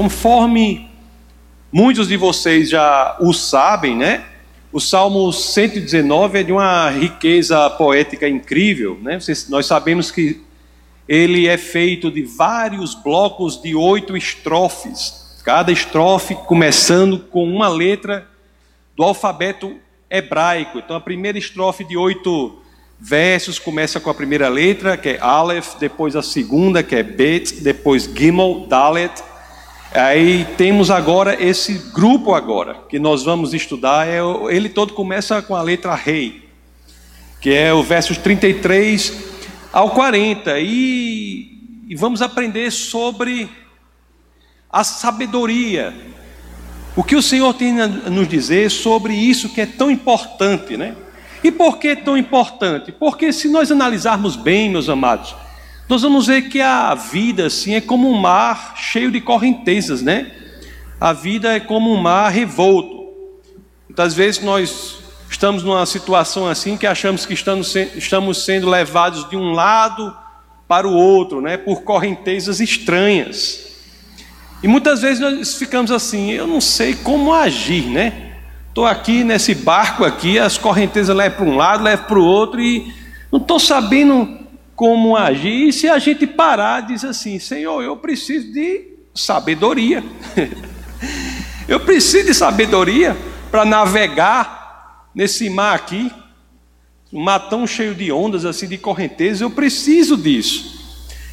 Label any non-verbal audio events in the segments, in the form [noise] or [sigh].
Conforme muitos de vocês já o sabem, né? O Salmo 119 é de uma riqueza poética incrível, né? Nós sabemos que ele é feito de vários blocos de oito estrofes, cada estrofe começando com uma letra do alfabeto hebraico. Então a primeira estrofe de oito versos começa com a primeira letra, que é Aleph, depois a segunda, que é Bet, depois Gimel, Dalet, Aí temos agora esse grupo agora que nós vamos estudar, é, ele todo começa com a letra rei, que é o versos 33 ao 40, e, e vamos aprender sobre a sabedoria, o que o Senhor tem a nos dizer sobre isso que é tão importante, né? E por que tão importante? Porque se nós analisarmos bem, meus amados, nós vamos ver que a vida assim é como um mar cheio de correntezas, né? A vida é como um mar revolto. Muitas vezes nós estamos numa situação assim que achamos que estamos, estamos sendo levados de um lado para o outro, né? Por correntezas estranhas. E muitas vezes nós ficamos assim, eu não sei como agir, né? Estou aqui nesse barco aqui, as correntezas levam para um lado, levam para o outro e não estou sabendo como agir. E se a gente parar, diz assim: Senhor, eu preciso de sabedoria. [laughs] eu preciso de sabedoria para navegar nesse mar aqui, um mar tão cheio de ondas, assim, de correntezas. Eu preciso disso.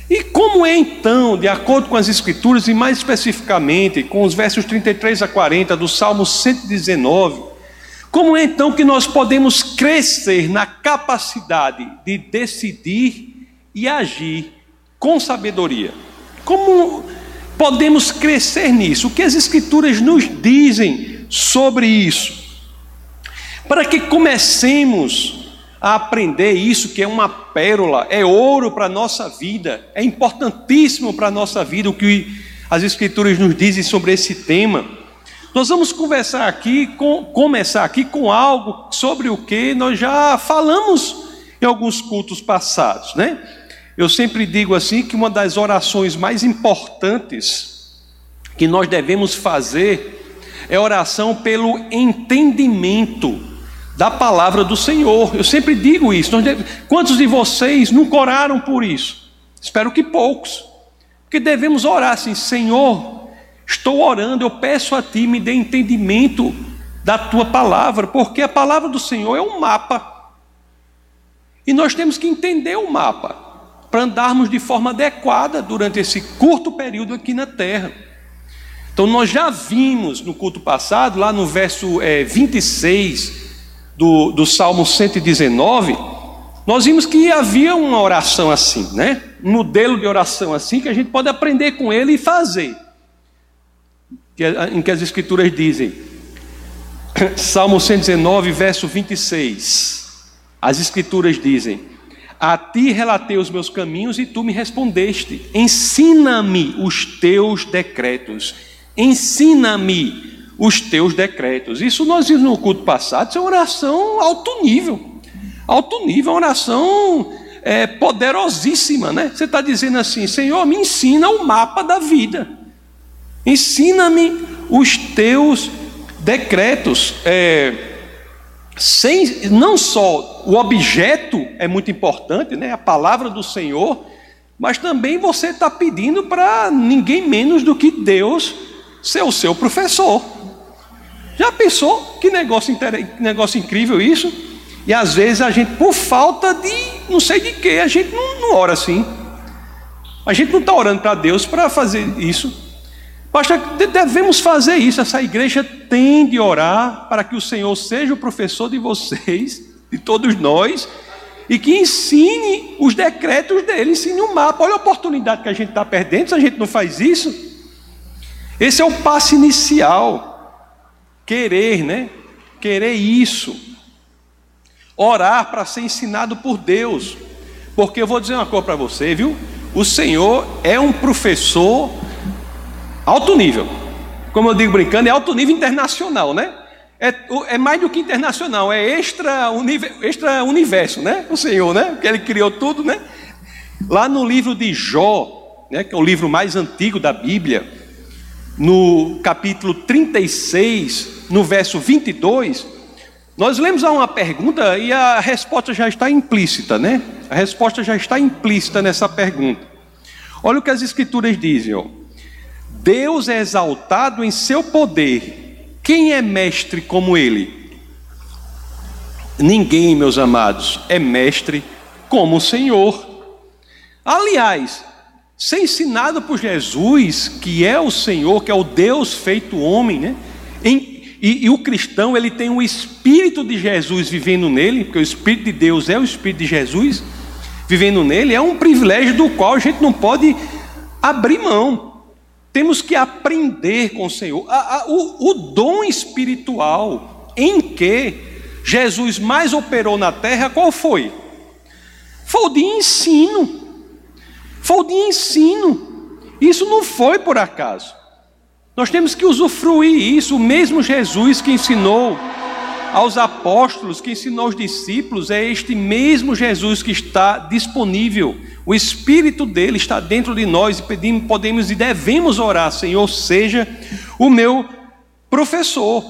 E como é então, de acordo com as Escrituras, e mais especificamente com os versos 33 a 40 do Salmo 119, como é então que nós podemos crescer na capacidade de decidir e agir com sabedoria. Como podemos crescer nisso? O que as Escrituras nos dizem sobre isso? Para que comecemos a aprender isso, que é uma pérola, é ouro para a nossa vida, é importantíssimo para a nossa vida o que as Escrituras nos dizem sobre esse tema. Nós vamos conversar aqui, com, começar aqui com algo sobre o que nós já falamos em alguns cultos passados, né? Eu sempre digo assim que uma das orações mais importantes que nós devemos fazer é oração pelo entendimento da palavra do Senhor. Eu sempre digo isso. Quantos de vocês nunca oraram por isso? Espero que poucos. Porque devemos orar assim: Senhor, estou orando, eu peço a Ti, me dê entendimento da Tua palavra, porque a palavra do Senhor é um mapa. E nós temos que entender o mapa para andarmos de forma adequada durante esse curto período aqui na terra. Então, nós já vimos no culto passado, lá no verso é, 26 do, do Salmo 119, nós vimos que havia uma oração assim, né? Um modelo de oração assim que a gente pode aprender com ele e fazer. Em que as Escrituras dizem, [clears throat] Salmo 119, verso 26. As Escrituras dizem: a ti relatei os meus caminhos e tu me respondeste. Ensina-me os teus decretos. Ensina-me os teus decretos. Isso nós vimos no culto passado, isso é uma oração alto nível. Alto nível, uma oração é, poderosíssima, né? Você está dizendo assim, Senhor, me ensina o mapa da vida. Ensina-me os teus decretos. É, sem não só o objeto é muito importante, né, a palavra do Senhor, mas também você está pedindo para ninguém menos do que Deus ser o seu professor. Já pensou que negócio, que negócio incrível isso? E às vezes a gente, por falta de não sei de que, a gente não, não ora assim. A gente não está orando para Deus para fazer isso. Pastor, devemos fazer isso. Essa igreja tem de orar para que o Senhor seja o professor de vocês, de todos nós, e que ensine os decretos dele, ensine o mapa. Olha a oportunidade que a gente está perdendo se a gente não faz isso. Esse é o passo inicial. Querer, né? Querer isso. Orar para ser ensinado por Deus. Porque eu vou dizer uma coisa para você, viu? O Senhor é um professor Alto nível. Como eu digo brincando, é alto nível internacional, né? É, é mais do que internacional, é extra, extra universo, né? O Senhor, né? Porque Ele criou tudo, né? Lá no livro de Jó, né, que é o livro mais antigo da Bíblia, no capítulo 36, no verso 22, nós lemos a uma pergunta e a resposta já está implícita, né? A resposta já está implícita nessa pergunta. Olha o que as escrituras dizem, ó. Deus é exaltado em seu poder. Quem é mestre como ele? Ninguém, meus amados, é mestre como o Senhor. Aliás, ser ensinado por Jesus, que é o Senhor, que é o Deus feito homem, né? Em, e, e, o cristão ele tem o Espírito de Jesus vivendo nele, porque o Espírito de Deus é o Espírito de Jesus vivendo nele, é um privilégio do qual a gente não pode abrir mão. Temos que aprender com o Senhor. A, a, o, o dom espiritual em que Jesus mais operou na terra, qual foi? Foi o de ensino. Foi o de ensino. Isso não foi por acaso. Nós temos que usufruir isso. O mesmo Jesus que ensinou aos apóstolos, que ensinou aos discípulos, é este mesmo Jesus que está disponível. O Espírito dele está dentro de nós e pedimos, podemos e devemos orar, Senhor, seja o meu professor.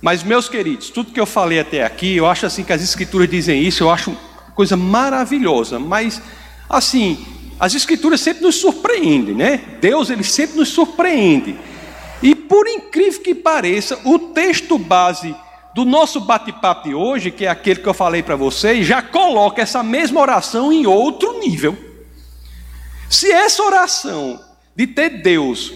Mas, meus queridos, tudo que eu falei até aqui, eu acho assim que as Escrituras dizem isso, eu acho coisa maravilhosa, mas assim, as escrituras sempre nos surpreendem, né? Deus ele sempre nos surpreende. E por incrível que pareça, o texto base do nosso bate-papo de hoje, que é aquele que eu falei para vocês, já coloca essa mesma oração em outro nível. Se essa oração de ter Deus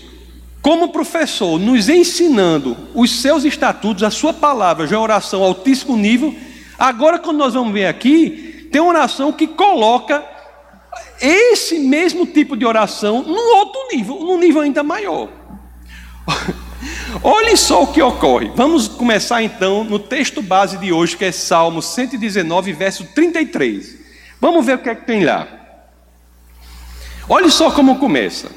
como professor nos ensinando os seus estatutos, a sua palavra, já é oração altíssimo nível, agora quando nós vamos ver aqui, tem uma oração que coloca esse mesmo tipo de oração num outro nível, num nível ainda maior. Olhe só o que ocorre. Vamos começar então no texto base de hoje, que é Salmo 119, verso 33. Vamos ver o que é que tem lá. Olhe só como começa.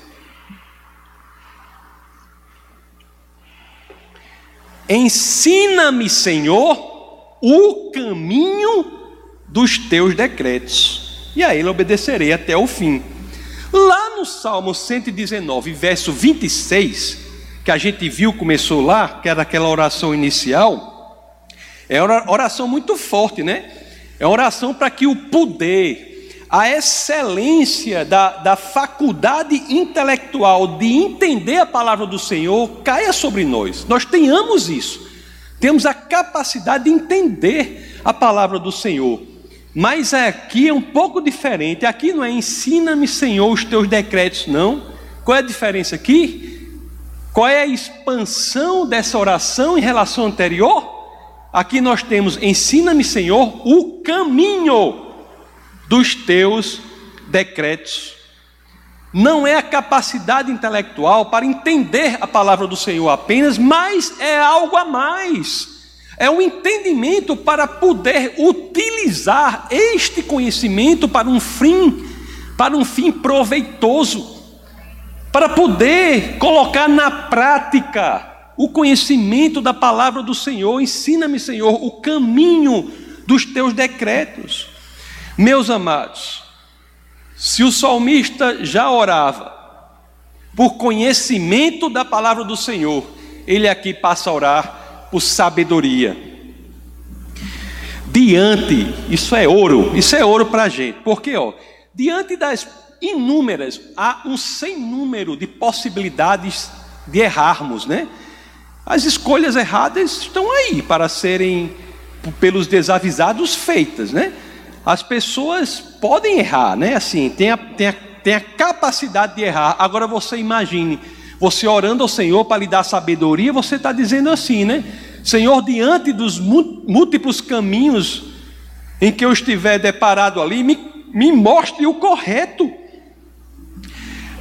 Ensina-me, Senhor, o caminho dos teus decretos, e a ele obedecerei até o fim. Lá no Salmo 119, verso 26, que a gente viu, começou lá, que era aquela oração inicial, é oração muito forte, né? É oração para que o poder, a excelência da, da faculdade intelectual de entender a palavra do Senhor caia sobre nós. Nós tenhamos isso. Temos a capacidade de entender a palavra do Senhor. Mas aqui é um pouco diferente. Aqui não é ensina-me, Senhor, os teus decretos, não. Qual é a diferença aqui? Qual é a expansão dessa oração em relação anterior? Aqui nós temos ensina-me, Senhor, o caminho dos teus decretos. Não é a capacidade intelectual para entender a palavra do Senhor apenas, mas é algo a mais é um entendimento para poder utilizar este conhecimento para um fim, para um fim proveitoso, para poder colocar na prática o conhecimento da palavra do Senhor. Ensina-me, Senhor, o caminho dos teus decretos. Meus amados, se o salmista já orava por conhecimento da palavra do Senhor, ele aqui passa a orar por sabedoria. Diante, isso é ouro, isso é ouro para a gente, porque ó, diante das inúmeras, há um sem número de possibilidades de errarmos, né? As escolhas erradas estão aí para serem, pelos desavisados, feitas, né? As pessoas podem errar, né? Assim, tem a, tem a, tem a capacidade de errar. Agora você imagine você orando ao Senhor para lhe dar sabedoria, você está dizendo assim, né? Senhor, diante dos múltiplos caminhos em que eu estiver deparado ali, me, me mostre o correto.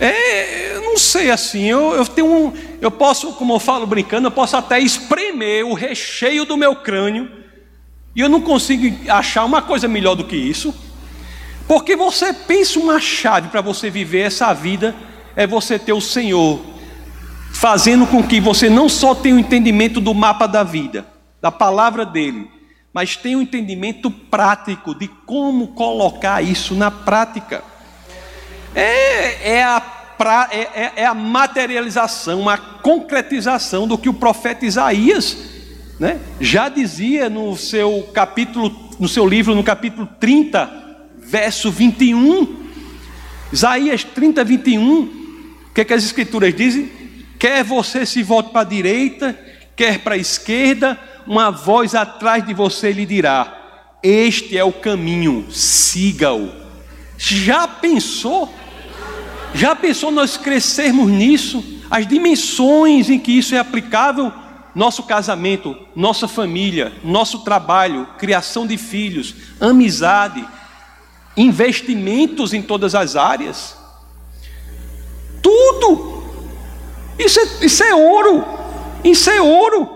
É, eu não sei assim, eu, eu tenho um, eu posso, como eu falo brincando, eu posso até espremer o recheio do meu crânio, e eu não consigo achar uma coisa melhor do que isso, porque você pensa uma chave para você viver essa vida, é você ter o Senhor fazendo com que você não só tenha o entendimento do mapa da vida, da palavra dele, mas tenha o um entendimento prático de como colocar isso na prática. É, é a pra, é, é, é a materialização, uma concretização do que o profeta Isaías né, já dizia no seu capítulo, no seu livro, no capítulo 30, verso 21. Isaías 30, 21. O que, é que as escrituras dizem? Quer você se volte para a direita, quer para a esquerda, uma voz atrás de você lhe dirá: Este é o caminho, siga-o. Já pensou? Já pensou nós crescermos nisso? As dimensões em que isso é aplicável? Nosso casamento, nossa família, nosso trabalho, criação de filhos, amizade, investimentos em todas as áreas. Tudo. Isso é, isso é ouro. Isso é ouro.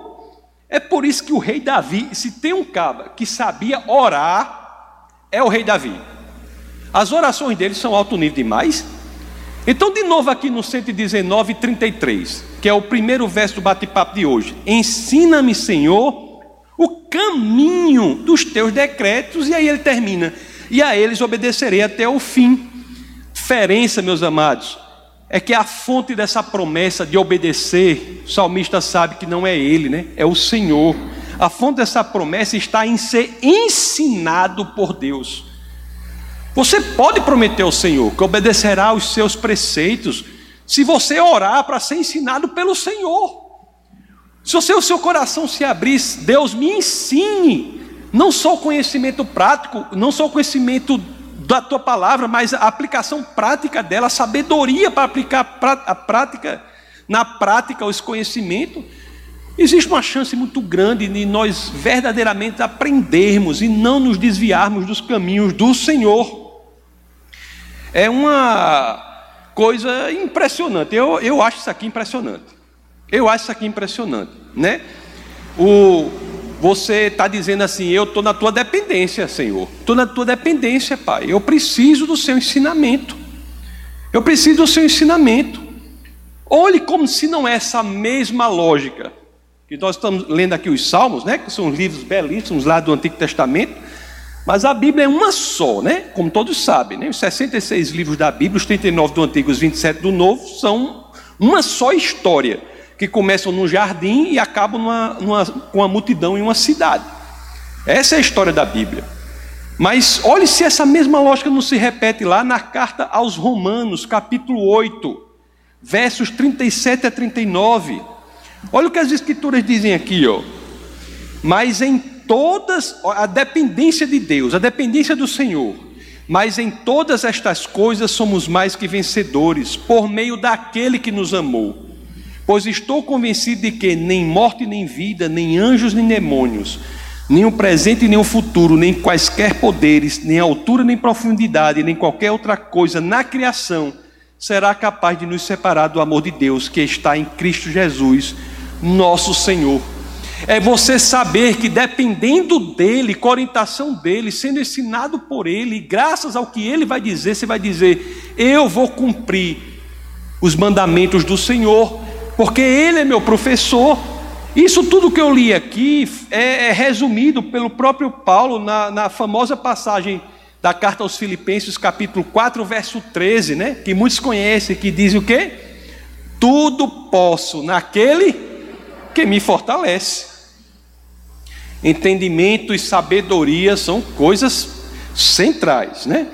É por isso que o rei Davi, se tem um caba que sabia orar, é o rei Davi. As orações dele são alto nível demais. Então, de novo, aqui no 119, 33, que é o primeiro verso do bate-papo de hoje. Ensina-me, Senhor, o caminho dos teus decretos, e aí ele termina. E a eles obedecerei até o fim. Diferença, meus amados, é que a fonte dessa promessa de obedecer, o salmista sabe que não é ele, né? É o Senhor. A fonte dessa promessa está em ser ensinado por Deus. Você pode prometer ao Senhor que obedecerá aos seus preceitos, se você orar para ser ensinado pelo Senhor. Se você, o seu coração se abrir, Deus me ensine, não só o conhecimento prático, não só o conhecimento da tua palavra, mas a aplicação prática dela, a sabedoria para aplicar a prática, na prática, esse conhecimento. Existe uma chance muito grande de nós verdadeiramente aprendermos e não nos desviarmos dos caminhos do Senhor é uma coisa impressionante. Eu, eu acho isso aqui impressionante. Eu acho isso aqui impressionante, né? O, você está dizendo assim: Eu estou na tua dependência, Senhor. Estou na tua dependência, Pai. Eu preciso do seu ensinamento. Eu preciso do seu ensinamento. Olhe como se não é essa mesma lógica. Que nós estamos lendo aqui os Salmos, né? Que são livros belíssimos lá do Antigo Testamento. Mas a Bíblia é uma só, né? Como todos sabem, né? Os 66 livros da Bíblia, os 39 do Antigo e os 27 do Novo, são uma só história, que começam num jardim e acabam numa, numa, com uma multidão em uma cidade. Essa é a história da Bíblia. Mas olhe se essa mesma lógica não se repete lá na carta aos Romanos, capítulo 8, versos 37 a 39. Olha o que as escrituras dizem aqui, ó. Mas em todas, a dependência de Deus, a dependência do Senhor, mas em todas estas coisas somos mais que vencedores, por meio daquele que nos amou. Pois estou convencido de que nem morte, nem vida, nem anjos, nem demônios, nem o presente, nem o futuro, nem quaisquer poderes, nem altura, nem profundidade, nem qualquer outra coisa na criação será capaz de nos separar do amor de Deus que está em Cristo Jesus, nosso Senhor é você saber que dependendo dele, com a orientação dele, sendo ensinado por ele, graças ao que ele vai dizer, você vai dizer: Eu vou cumprir os mandamentos do Senhor, porque ele é meu professor. Isso tudo que eu li aqui é, é resumido pelo próprio Paulo na, na famosa passagem da carta aos Filipenses, capítulo 4, verso 13, né? Que muitos conhecem, que diz o quê? Tudo posso naquele que me fortalece. Entendimento e sabedoria são coisas centrais, né?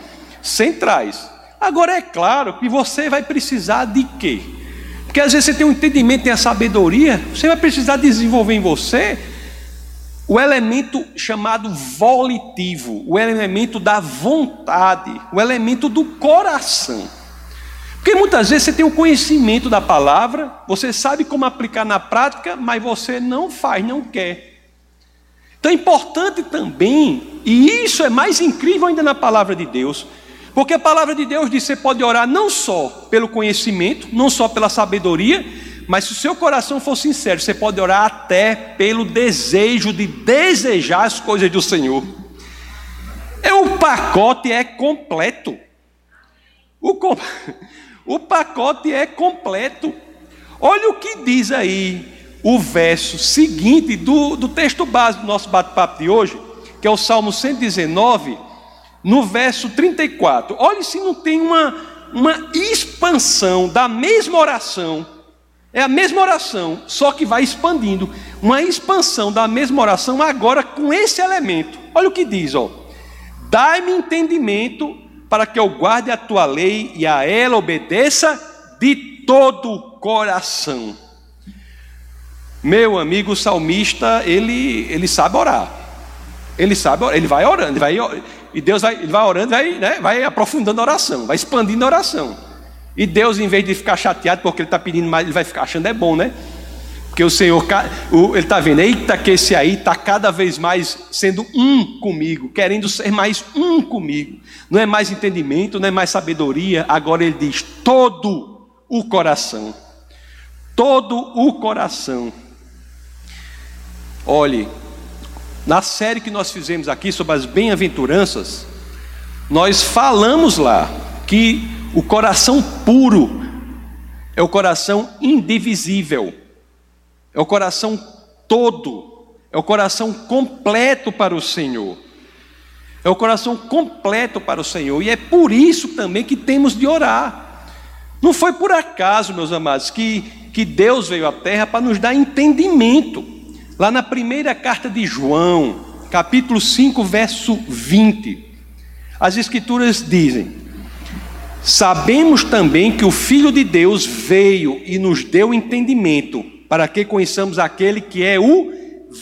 Centrais. Agora é claro que você vai precisar de quê? Porque às vezes você tem um entendimento e a sabedoria, você vai precisar desenvolver em você o elemento chamado volitivo, o elemento da vontade, o elemento do coração. Porque muitas vezes você tem o conhecimento da palavra, você sabe como aplicar na prática, mas você não faz, não quer. Então é importante também, e isso é mais incrível ainda na palavra de Deus, porque a palavra de Deus diz você pode orar não só pelo conhecimento, não só pela sabedoria, mas se o seu coração for sincero, você pode orar até pelo desejo de desejar as coisas do Senhor. É o pacote é completo. O, [laughs] o pacote é completo. Olha o que diz aí o verso seguinte do, do texto básico do nosso bate-papo de hoje, que é o Salmo 119, no verso 34. Olhe se não tem uma, uma expansão da mesma oração. É a mesma oração, só que vai expandindo. Uma expansão da mesma oração agora com esse elemento. Olha o que diz, ó. Dai-me entendimento para que eu guarde a tua lei e a ela obedeça de todo o coração. Meu amigo salmista, ele, ele sabe orar. Ele sabe, ele vai orando, ele vai, e Deus vai, ele vai orando, vai, né, vai aprofundando a oração, vai expandindo a oração. E Deus, em vez de ficar chateado porque ele está pedindo mais, ele vai ficar achando é bom, né? Porque o Senhor, ele está vendo, eita, que esse aí está cada vez mais sendo um comigo, querendo ser mais um comigo. Não é mais entendimento, não é mais sabedoria, agora ele diz: todo o coração. Todo o coração. Olhe, na série que nós fizemos aqui sobre as bem-aventuranças, nós falamos lá que o coração puro é o coração indivisível, é o coração todo, é o coração completo para o Senhor. É o coração completo para o Senhor, e é por isso também que temos de orar. Não foi por acaso, meus amados, que, que Deus veio à terra para nos dar entendimento. Lá na primeira carta de João, capítulo 5, verso 20, as Escrituras dizem: Sabemos também que o Filho de Deus veio e nos deu entendimento, para que conheçamos aquele que é o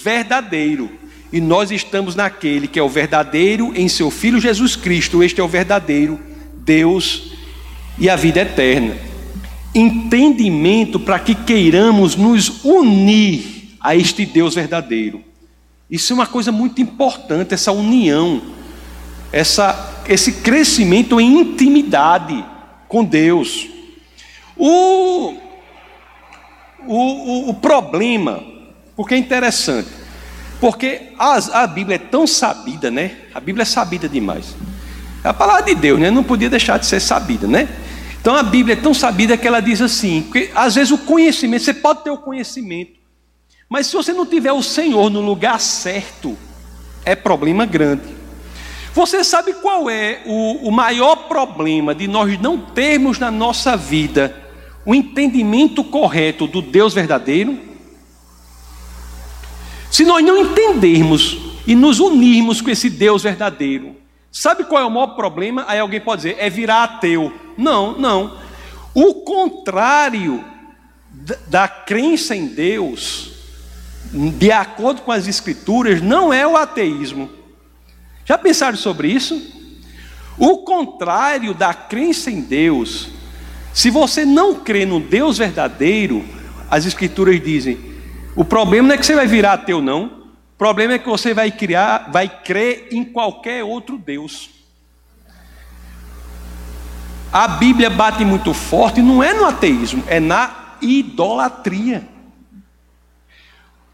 verdadeiro. E nós estamos naquele que é o verdadeiro em seu Filho Jesus Cristo. Este é o verdadeiro Deus e a vida eterna. Entendimento para que queiramos nos unir a este Deus verdadeiro. Isso é uma coisa muito importante, essa união, essa, esse crescimento em intimidade com Deus. O, o, o, problema, porque é interessante, porque a, a Bíblia é tão sabida, né? A Bíblia é sabida demais. É a palavra de Deus, né? Não podia deixar de ser sabida, né? Então a Bíblia é tão sabida que ela diz assim: que às vezes o conhecimento, você pode ter o conhecimento, mas se você não tiver o Senhor no lugar certo, é problema grande. Você sabe qual é o, o maior problema de nós não termos na nossa vida o entendimento correto do Deus verdadeiro? Se nós não entendermos e nos unirmos com esse Deus verdadeiro, sabe qual é o maior problema? Aí alguém pode dizer, é virar ateu. Não, não. O contrário da crença em Deus de acordo com as Escrituras, não é o ateísmo. Já pensaram sobre isso? O contrário da crença em Deus, se você não crê no Deus verdadeiro, as Escrituras dizem: o problema não é que você vai virar ateu, não. O problema é que você vai criar, vai crer em qualquer outro Deus. A Bíblia bate muito forte, não é no ateísmo, é na idolatria.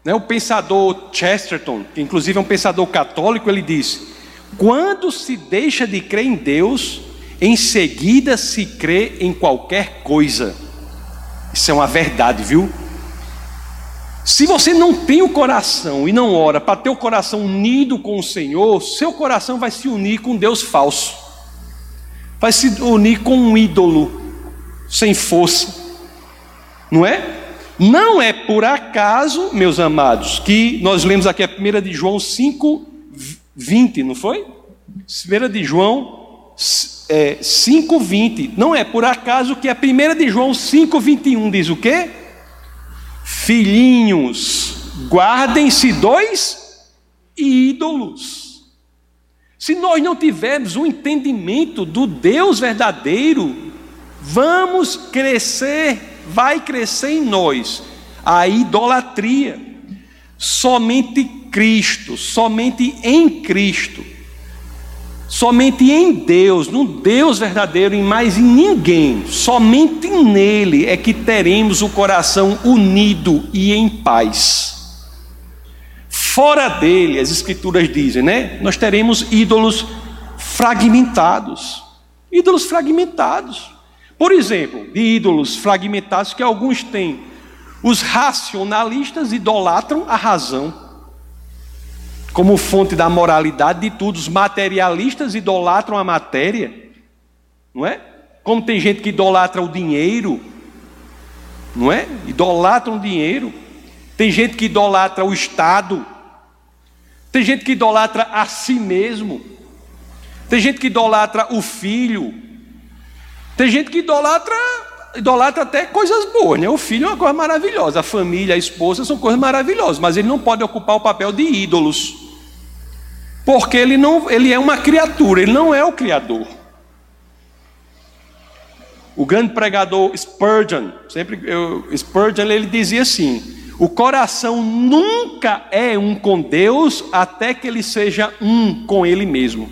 Né, o pensador Chesterton, que inclusive é um pensador católico, ele diz: quando se deixa de crer em Deus, em seguida se crê em qualquer coisa. Isso é uma verdade, viu? Se você não tem o coração e não ora para ter o coração unido com o Senhor, seu coração vai se unir com Deus falso, vai se unir com um ídolo sem força, não é? Não é por acaso, meus amados, que nós lemos aqui a primeira de João 5, 20, não foi? Primeira de João é, 5, 20. Não é por acaso que a primeira de João 5, 21 diz o quê? Filhinhos, guardem-se dois ídolos. Se nós não tivermos o um entendimento do Deus verdadeiro, vamos crescer vai crescer em nós a idolatria. Somente Cristo, somente em Cristo, somente em Deus, no Deus verdadeiro e mais em ninguém, somente nele é que teremos o coração unido e em paz. Fora dele, as Escrituras dizem, né? Nós teremos ídolos fragmentados. Ídolos fragmentados. Por exemplo, de ídolos fragmentados que alguns têm. Os racionalistas idolatram a razão como fonte da moralidade de tudo. Os materialistas idolatram a matéria, não é? como tem gente que idolatra o dinheiro, não é? Idolatra o dinheiro. Tem gente que idolatra o Estado. Tem gente que idolatra a si mesmo. Tem gente que idolatra o filho. Tem gente que idolatra, idolatra até coisas boas, né? O filho é uma coisa maravilhosa, a família, a esposa são coisas maravilhosas, mas ele não pode ocupar o papel de ídolos. Porque ele não, ele é uma criatura, ele não é o criador. O grande pregador Spurgeon, sempre eu, Spurgeon ele dizia assim: o coração nunca é um com Deus até que ele seja um com ele mesmo.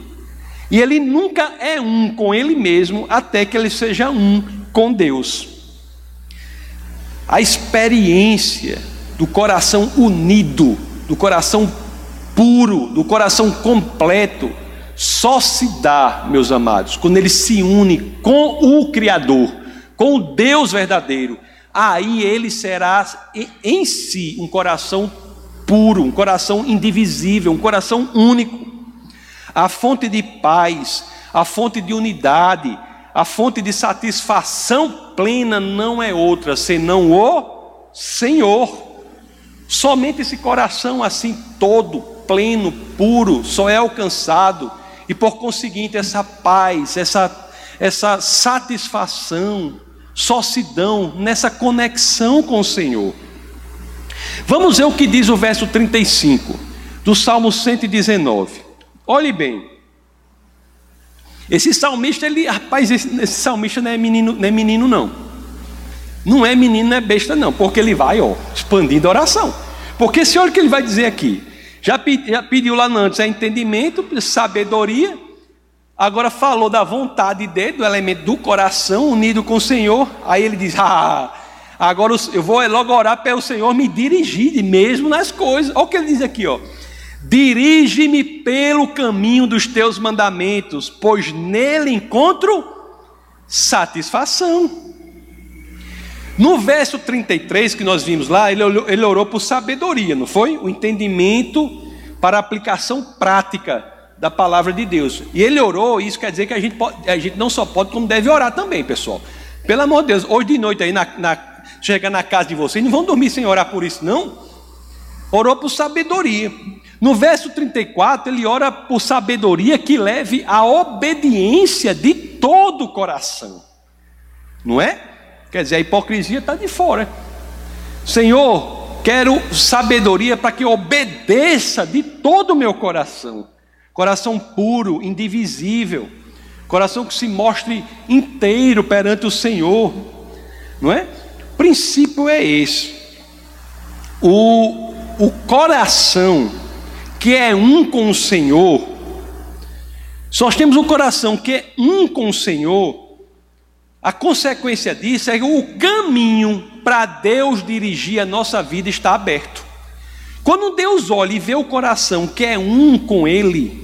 E ele nunca é um com ele mesmo até que ele seja um com Deus. A experiência do coração unido, do coração puro, do coração completo, só se dá, meus amados, quando ele se une com o Criador, com o Deus verdadeiro aí ele será em si um coração puro, um coração indivisível, um coração único. A fonte de paz, a fonte de unidade, a fonte de satisfação plena não é outra senão o Senhor. Somente esse coração assim todo, pleno, puro, só é alcançado e por conseguinte essa paz, essa essa satisfação, só se dão nessa conexão com o Senhor. Vamos ver o que diz o verso 35 do Salmo 119. Olhe bem. Esse salmista, ele, rapaz, esse, esse salmista não é menino, não é menino não. Não é menino, não é besta não, porque ele vai, ó, expandindo a oração. Porque se olha o que ele vai dizer aqui. Já, já pediu lá antes é entendimento, sabedoria, Agora falou da vontade dele, do elemento do coração unido com o Senhor. Aí ele diz: [laughs] Ah, agora eu vou logo orar para o Senhor me dirigir, mesmo nas coisas. Olha o que ele diz aqui, ó. Dirige-me pelo caminho dos teus mandamentos, pois nele encontro satisfação. No verso 33 que nós vimos lá, ele orou, ele orou por sabedoria, não foi? O entendimento para aplicação prática da palavra de Deus. E ele orou, isso quer dizer que a gente, pode, a gente não só pode, como deve orar também, pessoal. Pelo amor de Deus, hoje de noite aí, na, na, chega na casa de vocês, não vão dormir sem orar por isso, não? Orou por sabedoria. No verso 34, ele ora por sabedoria que leve a obediência de todo o coração. Não é? Quer dizer, a hipocrisia está de fora. Senhor, quero sabedoria para que obedeça de todo o meu coração. Coração puro, indivisível, coração que se mostre inteiro perante o Senhor, não é? O princípio é esse. O, o coração que é um com o Senhor, se nós temos um coração que é um com o Senhor, a consequência disso é que o caminho para Deus dirigir a nossa vida está aberto. Quando Deus olha e vê o coração que é um com Ele,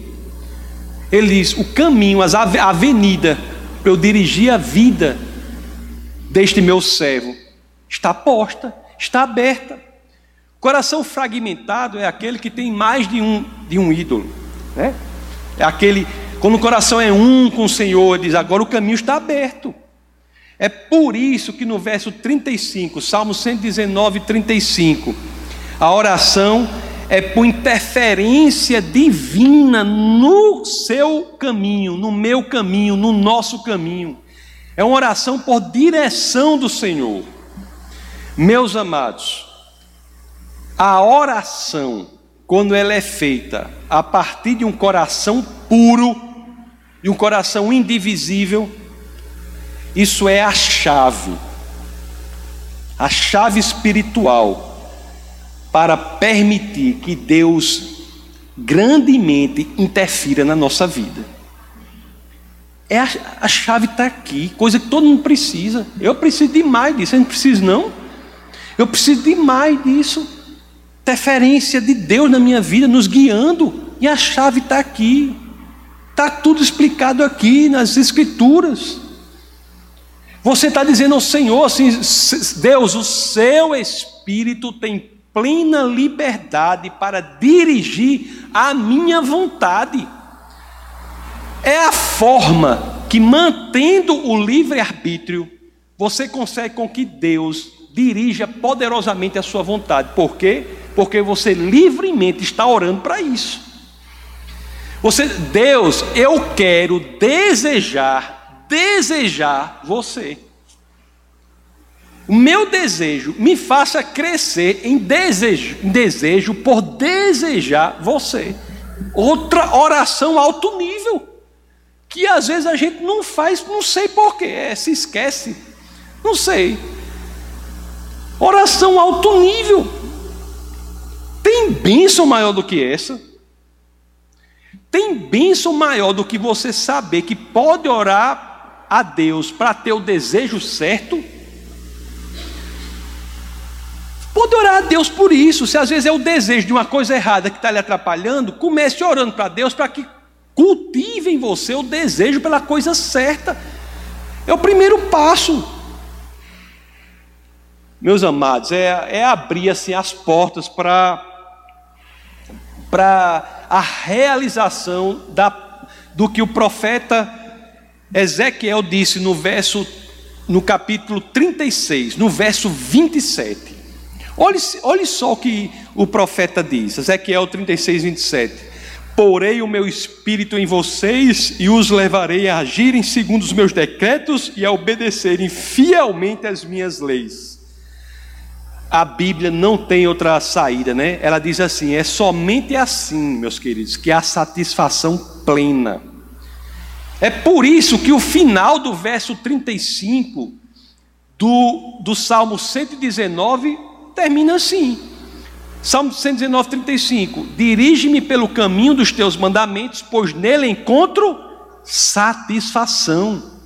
ele diz: o caminho, a avenida para eu dirigir a vida deste meu servo está posta, está aberta. Coração fragmentado é aquele que tem mais de um, de um ídolo. Né? É aquele, quando o coração é um com o Senhor, diz: agora o caminho está aberto. É por isso que no verso 35, Salmo 119, 35, a oração é por interferência divina no seu caminho, no meu caminho, no nosso caminho. É uma oração por direção do Senhor. Meus amados, a oração, quando ela é feita a partir de um coração puro, de um coração indivisível, isso é a chave, a chave espiritual para permitir que Deus grandemente interfira na nossa vida. É a, a chave está aqui, coisa que todo mundo precisa. Eu preciso de mais disso, você não precisa não? Eu preciso de mais disso. Interferência de Deus na minha vida, nos guiando. E a chave está aqui. Está tudo explicado aqui nas Escrituras. Você está dizendo ao Senhor assim: Deus, o seu Espírito tem plena liberdade para dirigir a minha vontade. É a forma que mantendo o livre-arbítrio, você consegue com que Deus dirija poderosamente a sua vontade. Por quê? Porque você livremente está orando para isso. Você, Deus, eu quero desejar, desejar você. O meu desejo me faça crescer em desejo, em desejo por desejar você. Outra oração alto nível, que às vezes a gente não faz, não sei porquê, é, se esquece, não sei. Oração alto nível. Tem bênção maior do que essa? Tem bênção maior do que você saber que pode orar a Deus para ter o desejo certo? Pode orar a Deus por isso. Se às vezes é o desejo de uma coisa errada que está lhe atrapalhando, comece orando para Deus para que cultive em você o desejo pela coisa certa. É o primeiro passo. Meus amados, é, é abrir assim as portas para para a realização da, do que o profeta Ezequiel disse no verso no capítulo 36, no verso 27. Olhe, olhe só o que o profeta diz, Ezequiel 36, 27. Porei o meu espírito em vocês e os levarei a agirem segundo os meus decretos e a obedecerem fielmente às minhas leis a Bíblia não tem outra saída, né? Ela diz assim: é somente assim, meus queridos, que há satisfação plena. É por isso que o final do verso 35 do, do Salmo 119 termina assim. Salmo 119, 35. Dirige-me pelo caminho dos teus mandamentos, pois nele encontro satisfação.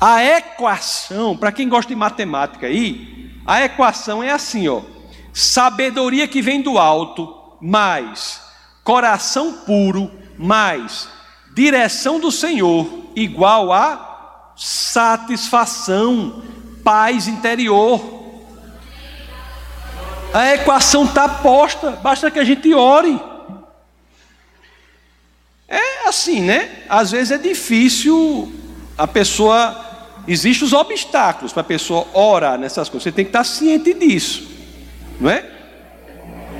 A equação, para quem gosta de matemática aí, a equação é assim, ó: sabedoria que vem do alto, mais coração puro, mais direção do Senhor, igual a satisfação, paz interior. A equação está posta, basta que a gente ore. É assim, né? Às vezes é difícil a pessoa Existem os obstáculos para a pessoa orar nessas coisas. Você tem que estar ciente disso, não é?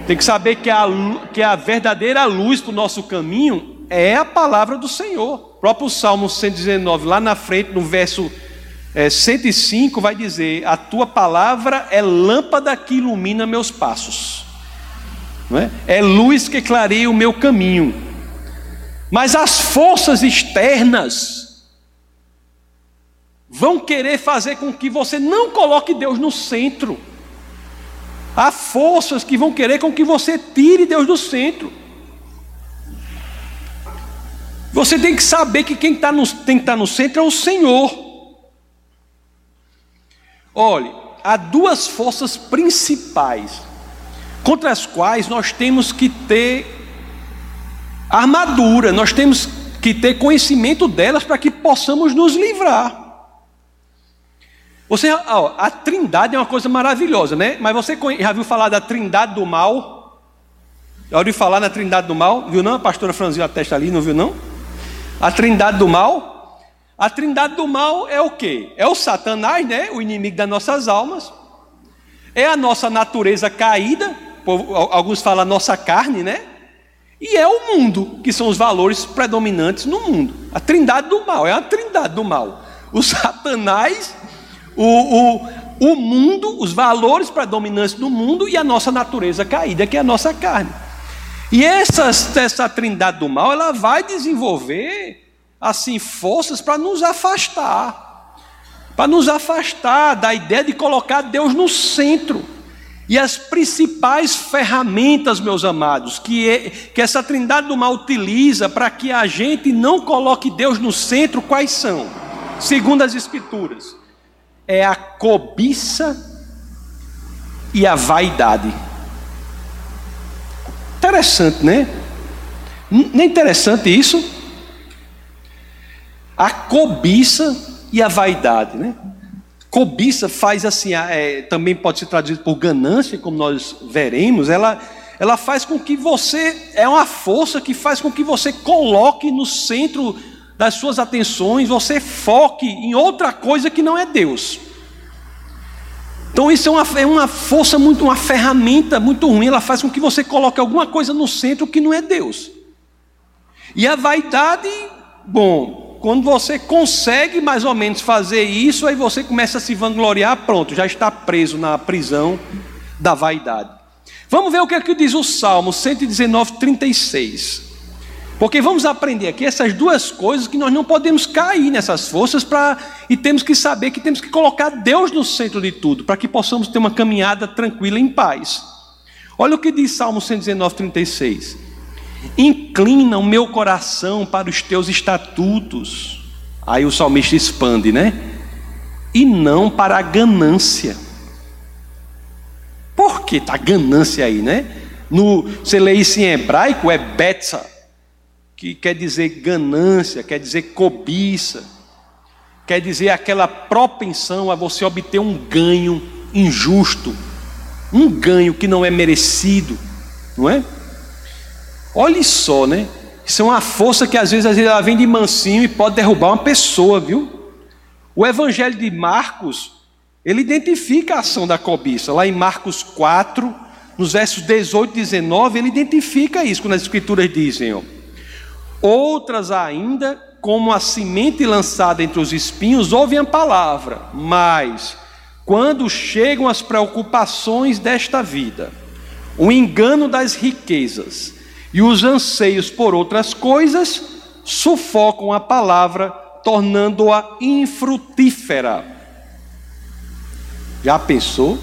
Tem que saber que a, que a verdadeira luz para o nosso caminho é a palavra do Senhor. O próprio Salmo 119, lá na frente, no verso é, 105, vai dizer: A tua palavra é lâmpada que ilumina meus passos, não é? é luz que clareia o meu caminho. Mas as forças externas, vão querer fazer com que você não coloque Deus no centro. Há forças que vão querer com que você tire Deus do centro. Você tem que saber que quem tá no, tem que estar tá no centro é o Senhor. Olhe, há duas forças principais contra as quais nós temos que ter armadura, nós temos que ter conhecimento delas para que possamos nos livrar. Você, ó, a trindade é uma coisa maravilhosa, né? Mas você já viu falar da trindade do mal? Já ouviu falar na trindade do mal? Viu não? A pastora franziu a testa ali, não viu não? A trindade do mal? A trindade do mal é o quê? É o satanás, né? O inimigo das nossas almas. É a nossa natureza caída, alguns falam nossa carne, né? E é o mundo, que são os valores predominantes no mundo. A trindade do mal, é a trindade do mal. O satanás o, o, o mundo, os valores predominantes do mundo e a nossa natureza caída, que é a nossa carne. E essa, essa trindade do mal, ela vai desenvolver assim forças para nos afastar, para nos afastar da ideia de colocar Deus no centro. E as principais ferramentas, meus amados, que, é, que essa trindade do mal utiliza para que a gente não coloque Deus no centro, quais são? Segundo as Escrituras, é a cobiça e a vaidade. Interessante, né? Não é interessante isso? A cobiça e a vaidade, né? Cobiça faz assim, é, também pode ser traduzido por ganância, como nós veremos. Ela, ela faz com que você, é uma força que faz com que você coloque no centro das suas atenções, você foque em outra coisa que não é Deus. Então isso é uma, é uma força muito, uma ferramenta muito ruim, ela faz com que você coloque alguma coisa no centro que não é Deus. E a vaidade, bom, quando você consegue mais ou menos fazer isso, aí você começa a se vangloriar, pronto, já está preso na prisão da vaidade. Vamos ver o que é que diz o Salmo 119, 36. Porque vamos aprender aqui essas duas coisas que nós não podemos cair nessas forças para e temos que saber que temos que colocar Deus no centro de tudo, para que possamos ter uma caminhada tranquila em paz. Olha o que diz Salmo 119, 36. Inclina o meu coração para os teus estatutos. Aí o salmista expande, né? E não para a ganância. Por que está ganância aí, né? No, você lê isso em hebraico, é betza que quer dizer ganância, quer dizer cobiça, quer dizer aquela propensão a você obter um ganho injusto, um ganho que não é merecido, não é? Olhe só, né? Isso é uma força que às vezes, ela vem de mansinho e pode derrubar uma pessoa, viu? O Evangelho de Marcos, ele identifica a ação da cobiça. Lá em Marcos 4, nos versos 18 e 19, ele identifica isso, quando as Escrituras dizem, ó. Outras ainda, como a semente lançada entre os espinhos, ouvem a palavra, mas quando chegam as preocupações desta vida, o engano das riquezas e os anseios por outras coisas, sufocam a palavra, tornando-a infrutífera. Já pensou?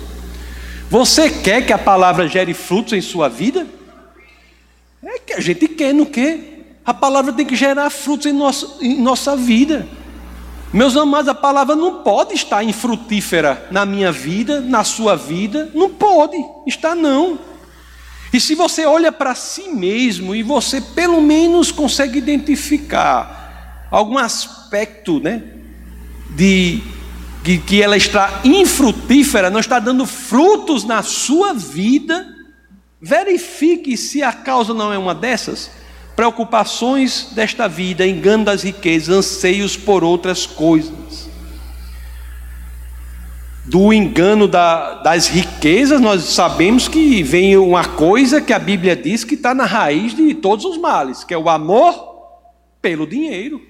Você quer que a palavra gere frutos em sua vida? É que a gente quer, não quer? A palavra tem que gerar frutos em, em nossa vida. Meus amados, a palavra não pode estar infrutífera na minha vida, na sua vida, não pode, está não. E se você olha para si mesmo e você pelo menos consegue identificar algum aspecto, né, de que ela está infrutífera, não está dando frutos na sua vida, verifique se a causa não é uma dessas preocupações desta vida, engano das riquezas, anseios por outras coisas. Do engano da, das riquezas, nós sabemos que vem uma coisa que a Bíblia diz que está na raiz de todos os males, que é o amor pelo dinheiro.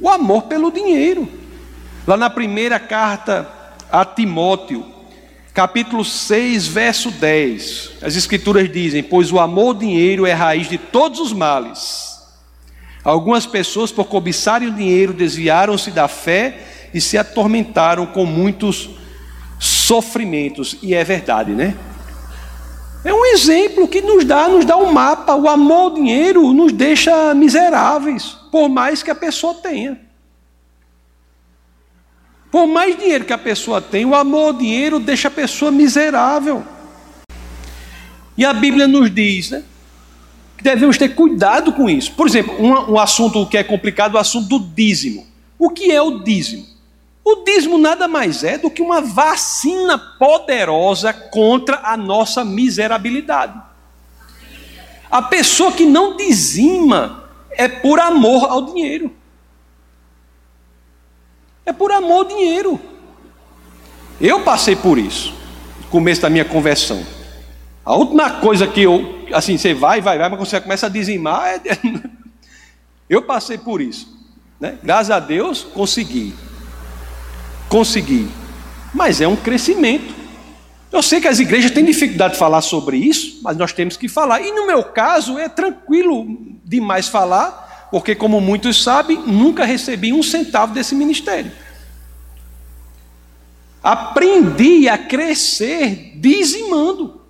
O amor pelo dinheiro. Lá na primeira carta a Timóteo, capítulo 6, verso 10. As escrituras dizem: Pois o amor ao dinheiro é raiz de todos os males. Algumas pessoas, por cobiçarem o dinheiro, desviaram-se da fé e se atormentaram com muitos sofrimentos. E é verdade, né? É um exemplo que nos dá, nos dá um mapa. O amor ao dinheiro nos deixa miseráveis, por mais que a pessoa tenha. Por mais dinheiro que a pessoa tem, o amor ao dinheiro deixa a pessoa miserável. E a Bíblia nos diz né, que devemos ter cuidado com isso. Por exemplo, um, um assunto que é complicado, o assunto do dízimo. O que é o dízimo? O dízimo nada mais é do que uma vacina poderosa contra a nossa miserabilidade. A pessoa que não dizima é por amor ao dinheiro. É por amor ao dinheiro. Eu passei por isso, no começo da minha conversão. A última coisa que eu, assim, você vai, vai, vai, mas você começa a dizimar. É... [laughs] eu passei por isso. Né? Graças a Deus, consegui. Consegui. Mas é um crescimento. Eu sei que as igrejas têm dificuldade de falar sobre isso, mas nós temos que falar. E no meu caso, é tranquilo demais falar, porque, como muitos sabem, nunca recebi um centavo desse ministério. Aprendi a crescer dizimando.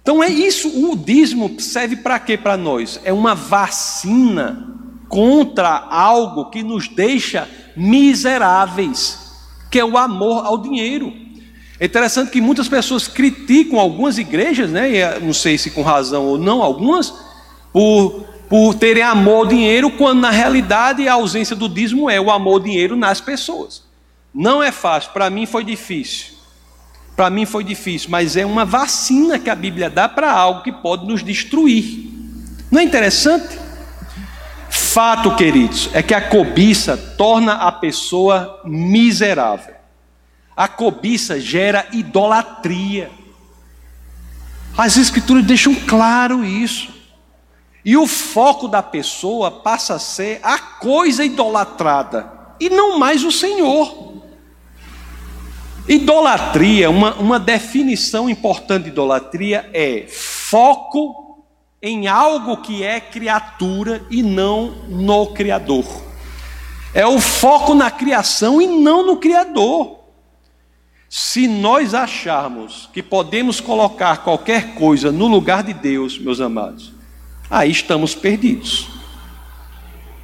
Então é isso, o dízimo serve para quê para nós? É uma vacina contra algo que nos deixa miseráveis, que é o amor ao dinheiro. É interessante que muitas pessoas criticam algumas igrejas, né? Eh, não sei se com razão ou não, algumas, por por terem amor ao dinheiro, quando na realidade a ausência do dízimo é o amor ao dinheiro nas pessoas. Não é fácil, para mim foi difícil. Para mim foi difícil, mas é uma vacina que a Bíblia dá para algo que pode nos destruir. Não é interessante? fato, queridos, é que a cobiça torna a pessoa miserável. A cobiça gera idolatria. As Escrituras deixam claro isso. E o foco da pessoa passa a ser a coisa idolatrada e não mais o Senhor. Idolatria, uma, uma definição importante de idolatria é foco em algo que é criatura e não no Criador. É o foco na criação e não no Criador. Se nós acharmos que podemos colocar qualquer coisa no lugar de Deus, meus amados, aí estamos perdidos.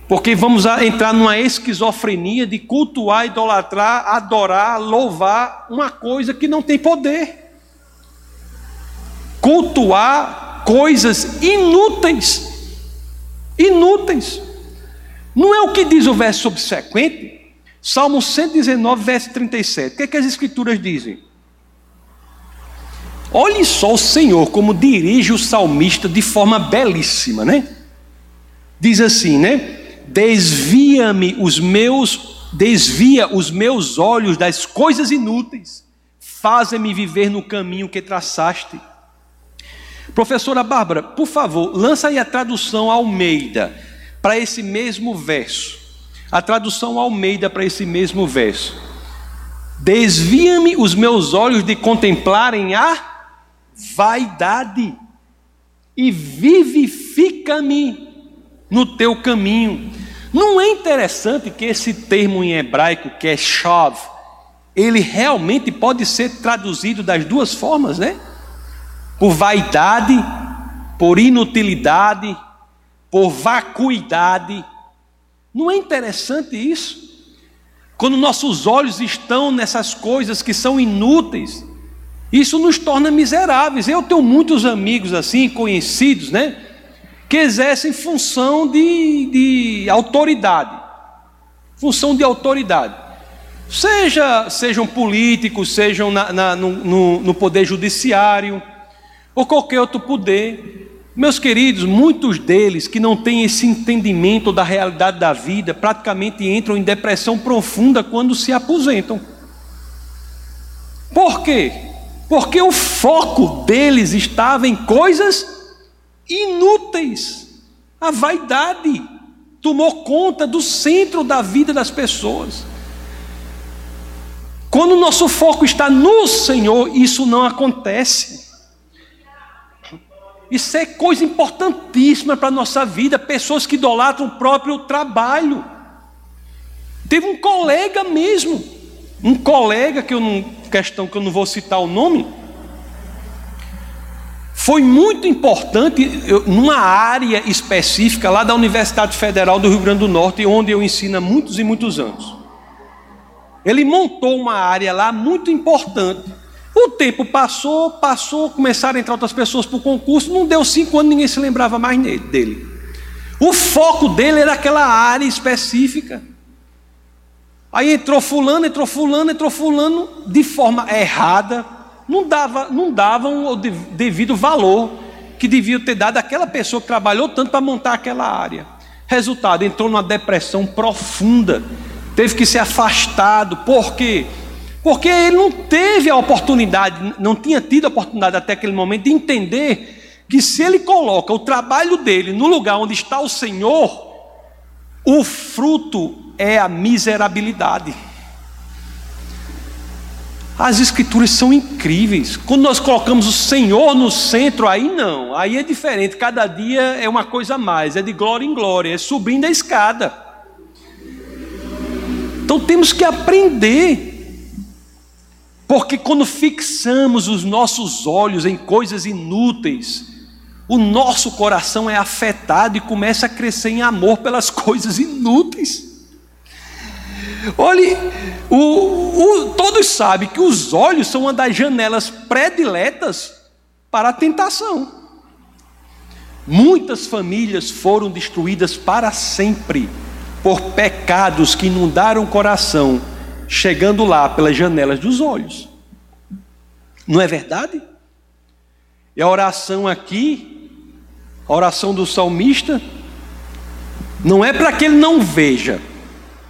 Porque vamos entrar numa esquizofrenia de cultuar, idolatrar, adorar, louvar uma coisa que não tem poder. Cultuar coisas inúteis. Inúteis. Não é o que diz o verso subsequente? Salmo 119, verso 37. O que, é que as Escrituras dizem? Olhe só o Senhor como dirige o salmista de forma belíssima, né? Diz assim, né? Desvia-me os meus, desvia os meus olhos das coisas inúteis, faze-me viver no caminho que traçaste. Professora Bárbara, por favor, lança aí a tradução Almeida para esse mesmo verso. A tradução Almeida para esse mesmo verso. Desvia-me os meus olhos de contemplarem a vaidade e vivifica-me no teu caminho. Não é interessante que esse termo em hebraico, que é shav, ele realmente pode ser traduzido das duas formas, né? Por vaidade, por inutilidade, por vacuidade. Não é interessante isso? Quando nossos olhos estão nessas coisas que são inúteis, isso nos torna miseráveis. Eu tenho muitos amigos assim, conhecidos, né? que exercem função de, de autoridade. Função de autoridade. Seja, sejam políticos, sejam na, na, no, no poder judiciário, ou qualquer outro poder. Meus queridos, muitos deles que não têm esse entendimento da realidade da vida, praticamente entram em depressão profunda quando se aposentam. Por quê? Porque o foco deles estava em coisas inúteis. A vaidade tomou conta do centro da vida das pessoas. Quando o nosso foco está no Senhor, isso não acontece. Isso é coisa importantíssima para a nossa vida. Pessoas que idolatram o próprio trabalho. Teve um colega mesmo, um colega que eu não, questão que eu não vou citar o nome, foi muito importante numa área específica lá da Universidade Federal do Rio Grande do Norte, onde eu ensino há muitos e muitos anos. Ele montou uma área lá muito importante. O tempo passou, passou, começaram a entrar outras pessoas para o concurso, não deu cinco anos, ninguém se lembrava mais dele. O foco dele era aquela área específica. Aí entrou fulano, entrou fulano, entrou fulano de forma errada, não dava, não davam o devido valor que devia ter dado aquela pessoa que trabalhou tanto para montar aquela área. Resultado, entrou numa depressão profunda, teve que ser afastado. Por quê? Porque ele não teve a oportunidade, não tinha tido a oportunidade até aquele momento de entender que se ele coloca o trabalho dele no lugar onde está o Senhor, o fruto é a miserabilidade. As escrituras são incríveis. Quando nós colocamos o Senhor no centro, aí não, aí é diferente. Cada dia é uma coisa a mais, é de glória em glória, é subindo a escada. Então temos que aprender, porque quando fixamos os nossos olhos em coisas inúteis, o nosso coração é afetado e começa a crescer em amor pelas [laughs] coisas inúteis. Olhe, o, o, todos sabem que os olhos são uma das janelas prediletas para a tentação. Muitas famílias foram destruídas para sempre por pecados que inundaram o coração, chegando lá pelas janelas dos olhos. Não é verdade? E a oração aqui, a oração do salmista, Não é para que ele não veja.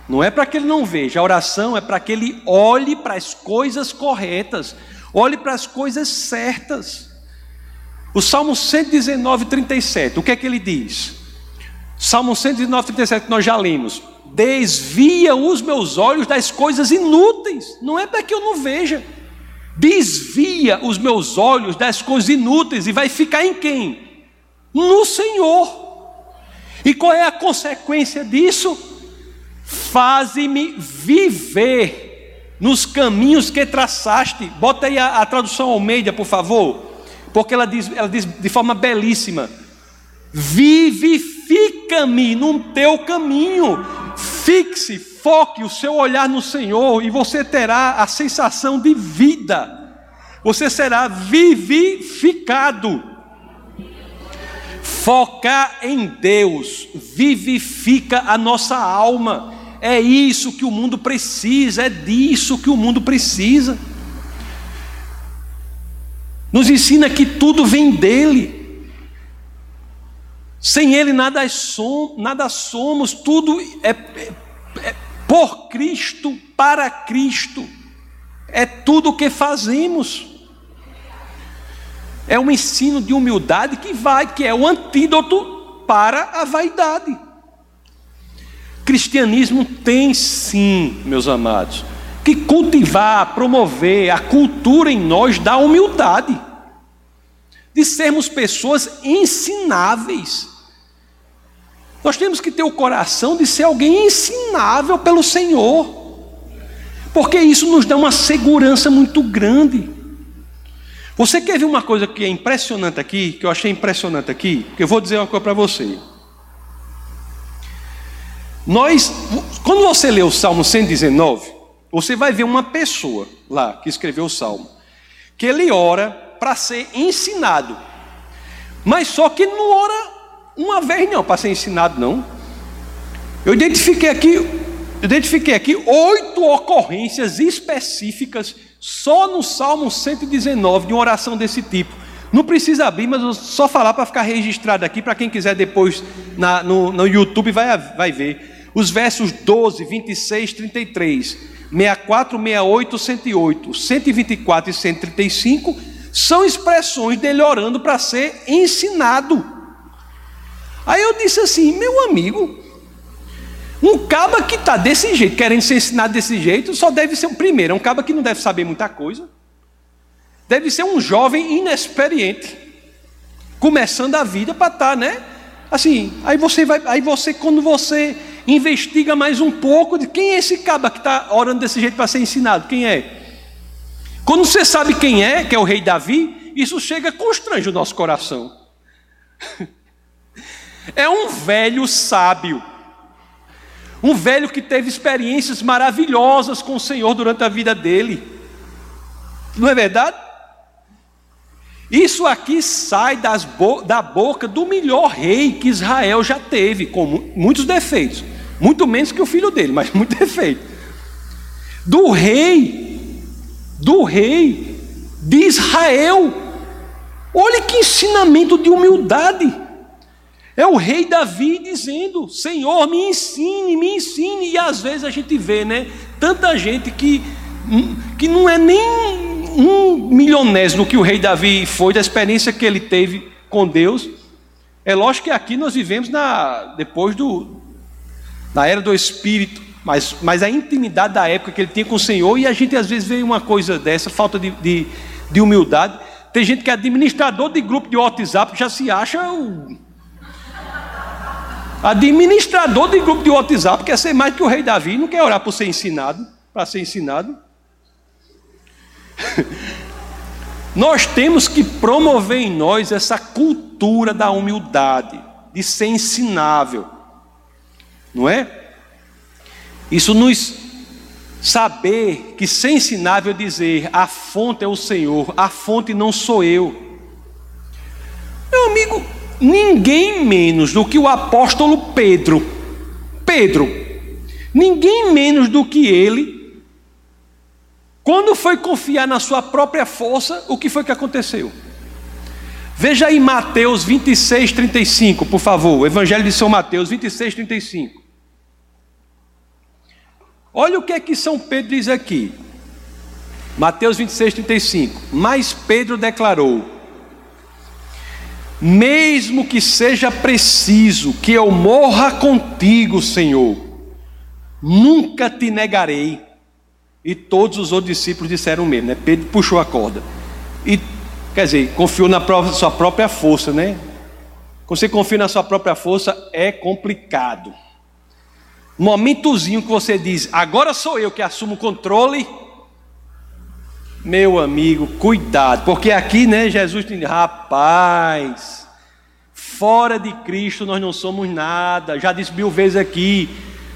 Não é para que ele não veja. A oração é para que ele olhe para as coisas corretas, olhe para as coisas certas. O Salmo 119, 37, o que é que ele diz? Salmo 119, 37, que nós já lemos. Desvia os meus olhos das coisas inúteis. Não é para que eu não veja. Desvia os meus olhos das coisas inúteis e vai ficar em quem? No Senhor. E qual é a consequência disso? Faze-me viver nos caminhos que traçaste. Bota aí a, a tradução Almeida, por favor. Porque ela diz, ela diz de forma belíssima: Vivifica-me no teu caminho. Fixe, foque o seu olhar no Senhor e você terá a sensação de vida. Você será vivificado. Focar em Deus vivifica a nossa alma. É isso que o mundo precisa, é disso que o mundo precisa. Nos ensina que tudo vem dele. Sem ele nada, som, nada somos, tudo é, é, é por Cristo, para Cristo. É tudo o que fazemos. É um ensino de humildade que vai, que é o antídoto para a vaidade. Cristianismo tem sim, meus amados, que cultivar, promover a cultura em nós da humildade, de sermos pessoas ensináveis. Nós temos que ter o coração de ser alguém ensinável pelo Senhor, porque isso nos dá uma segurança muito grande. Você quer ver uma coisa que é impressionante aqui, que eu achei impressionante aqui? Que eu vou dizer uma coisa para você. Nós, quando você lê o Salmo 119, você vai ver uma pessoa lá que escreveu o Salmo, que ele ora para ser ensinado, mas só que não ora uma vez não para ser ensinado não. Eu identifiquei aqui, identifiquei aqui oito ocorrências específicas só no Salmo 119, de uma oração desse tipo. Não precisa abrir, mas eu só falar para ficar registrado aqui, para quem quiser depois na, no, no YouTube vai, vai ver. Os versos 12, 26, 33, 64, 68, 108, 124 e 135 são expressões dele orando para ser ensinado. Aí eu disse assim, meu amigo, um caba que está desse jeito, querendo ser ensinado desse jeito, só deve ser, primeiro, é um caba que não deve saber muita coisa. Deve ser um jovem inexperiente, começando a vida para estar, tá, né? Assim, aí você vai, aí você, quando você investiga mais um pouco de quem é esse caba que está orando desse jeito para ser ensinado, quem é? Quando você sabe quem é, que é o rei Davi, isso chega constrange o nosso coração. [laughs] É um velho sábio um velho que teve experiências maravilhosas com o Senhor durante a vida dele. Não é verdade? Isso aqui sai bo da boca do melhor rei que Israel já teve, com muitos defeitos. Muito menos que o filho dele, mas [laughs] muito defeito. Do rei, do rei de Israel. Olha que ensinamento de humildade. É o rei Davi dizendo: Senhor, me ensine, me ensine. E às vezes a gente vê, né? Tanta gente que, hum, que não é nem um milionésimo que o rei Davi foi, da experiência que ele teve com Deus. É lógico que aqui nós vivemos na, depois do, na era do Espírito, mas, mas a intimidade da época que ele tinha com o Senhor, e a gente às vezes vê uma coisa dessa, falta de, de, de humildade. Tem gente que é administrador de grupo de WhatsApp, já se acha o Administrador de grupo de WhatsApp quer ser mais que o rei Davi, não quer orar por ser ensinado, para ser ensinado. [laughs] nós temos que promover em nós essa cultura da humildade, de ser ensinável, não é? Isso nos saber que ser ensinável dizer a fonte é o Senhor, a fonte não sou eu. Meu amigo, ninguém menos do que o apóstolo Pedro. Pedro, ninguém menos do que ele, quando foi confiar na sua própria força, o que foi que aconteceu? Veja aí Mateus 26, 35, por favor. Evangelho de São Mateus 26, 35. Olha o que é que São Pedro diz aqui. Mateus 26, 35. Mas Pedro declarou: Mesmo que seja preciso que eu morra contigo, Senhor, nunca te negarei. E todos os outros discípulos disseram o mesmo, né? Pedro puxou a corda. E, quer dizer, confiou na sua própria força, né? Quando você confia na sua própria força, é complicado. Momentozinho que você diz, agora sou eu que assumo o controle. Meu amigo, cuidado, porque aqui, né, Jesus diz, rapaz, fora de Cristo nós não somos nada. Já disse mil vezes aqui,